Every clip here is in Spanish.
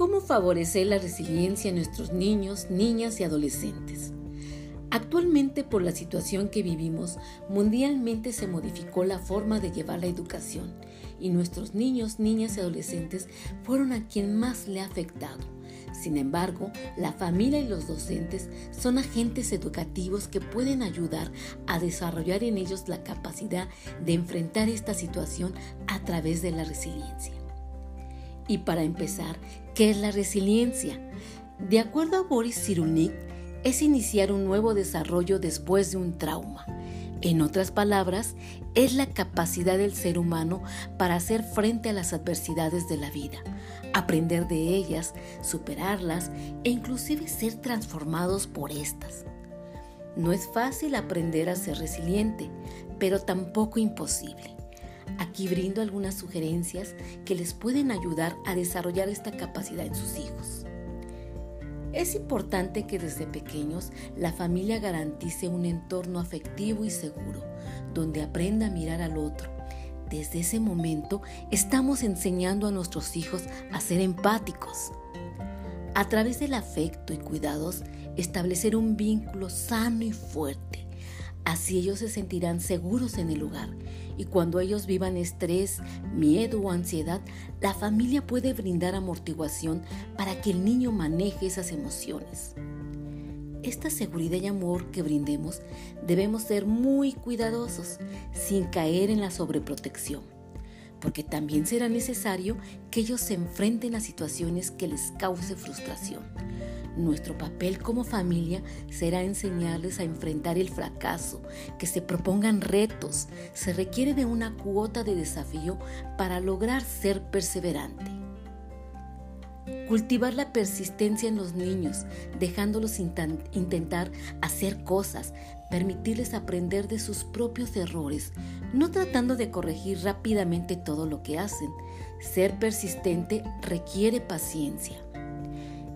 ¿Cómo favorecer la resiliencia en nuestros niños, niñas y adolescentes? Actualmente por la situación que vivimos, mundialmente se modificó la forma de llevar la educación y nuestros niños, niñas y adolescentes fueron a quien más le ha afectado. Sin embargo, la familia y los docentes son agentes educativos que pueden ayudar a desarrollar en ellos la capacidad de enfrentar esta situación a través de la resiliencia. Y para empezar, ¿qué es la resiliencia? De acuerdo a Boris Cyrulnik, es iniciar un nuevo desarrollo después de un trauma. En otras palabras, es la capacidad del ser humano para hacer frente a las adversidades de la vida, aprender de ellas, superarlas e inclusive ser transformados por estas. No es fácil aprender a ser resiliente, pero tampoco imposible. Aquí brindo algunas sugerencias que les pueden ayudar a desarrollar esta capacidad en sus hijos. Es importante que desde pequeños la familia garantice un entorno afectivo y seguro, donde aprenda a mirar al otro. Desde ese momento estamos enseñando a nuestros hijos a ser empáticos. A través del afecto y cuidados, establecer un vínculo sano y fuerte. Así ellos se sentirán seguros en el lugar y cuando ellos vivan estrés, miedo o ansiedad, la familia puede brindar amortiguación para que el niño maneje esas emociones. Esta seguridad y amor que brindemos debemos ser muy cuidadosos sin caer en la sobreprotección, porque también será necesario que ellos se enfrenten a situaciones que les cause frustración nuestro papel como familia será enseñarles a enfrentar el fracaso, que se propongan retos. Se requiere de una cuota de desafío para lograr ser perseverante. Cultivar la persistencia en los niños, dejándolos intentar hacer cosas, permitirles aprender de sus propios errores, no tratando de corregir rápidamente todo lo que hacen. Ser persistente requiere paciencia.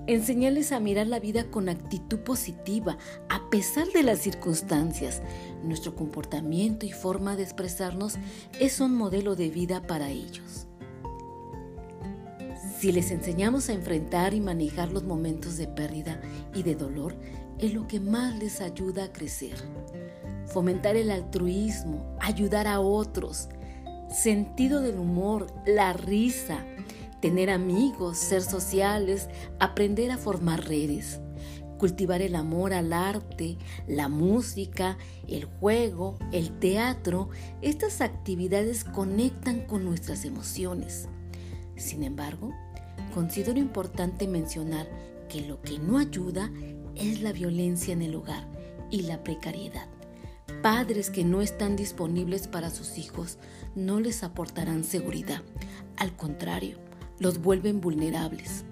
Enseñarles a mirar la vida con actitud positiva a pesar de las circunstancias. Nuestro comportamiento y forma de expresarnos es un modelo de vida para ellos. Si les enseñamos a enfrentar y manejar los momentos de pérdida y de dolor, es lo que más les ayuda a crecer. Fomentar el altruismo, ayudar a otros, sentido del humor, la risa, tener amigos, ser sociales, aprender a formar redes, cultivar el amor al arte, la música, el juego, el teatro. Estas actividades conectan con nuestras emociones. Sin embargo, considero importante mencionar que lo que no ayuda es la violencia en el hogar y la precariedad. Padres que no están disponibles para sus hijos no les aportarán seguridad. Al contrario, los vuelven vulnerables.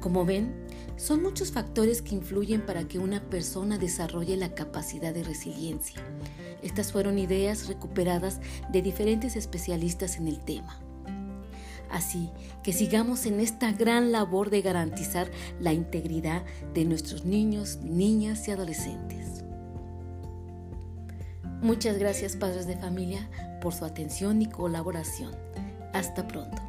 Como ven, son muchos factores que influyen para que una persona desarrolle la capacidad de resiliencia. Estas fueron ideas recuperadas de diferentes especialistas en el tema. Así que sigamos en esta gran labor de garantizar la integridad de nuestros niños, niñas y adolescentes. Muchas gracias padres de familia por su atención y colaboración. Hasta pronto.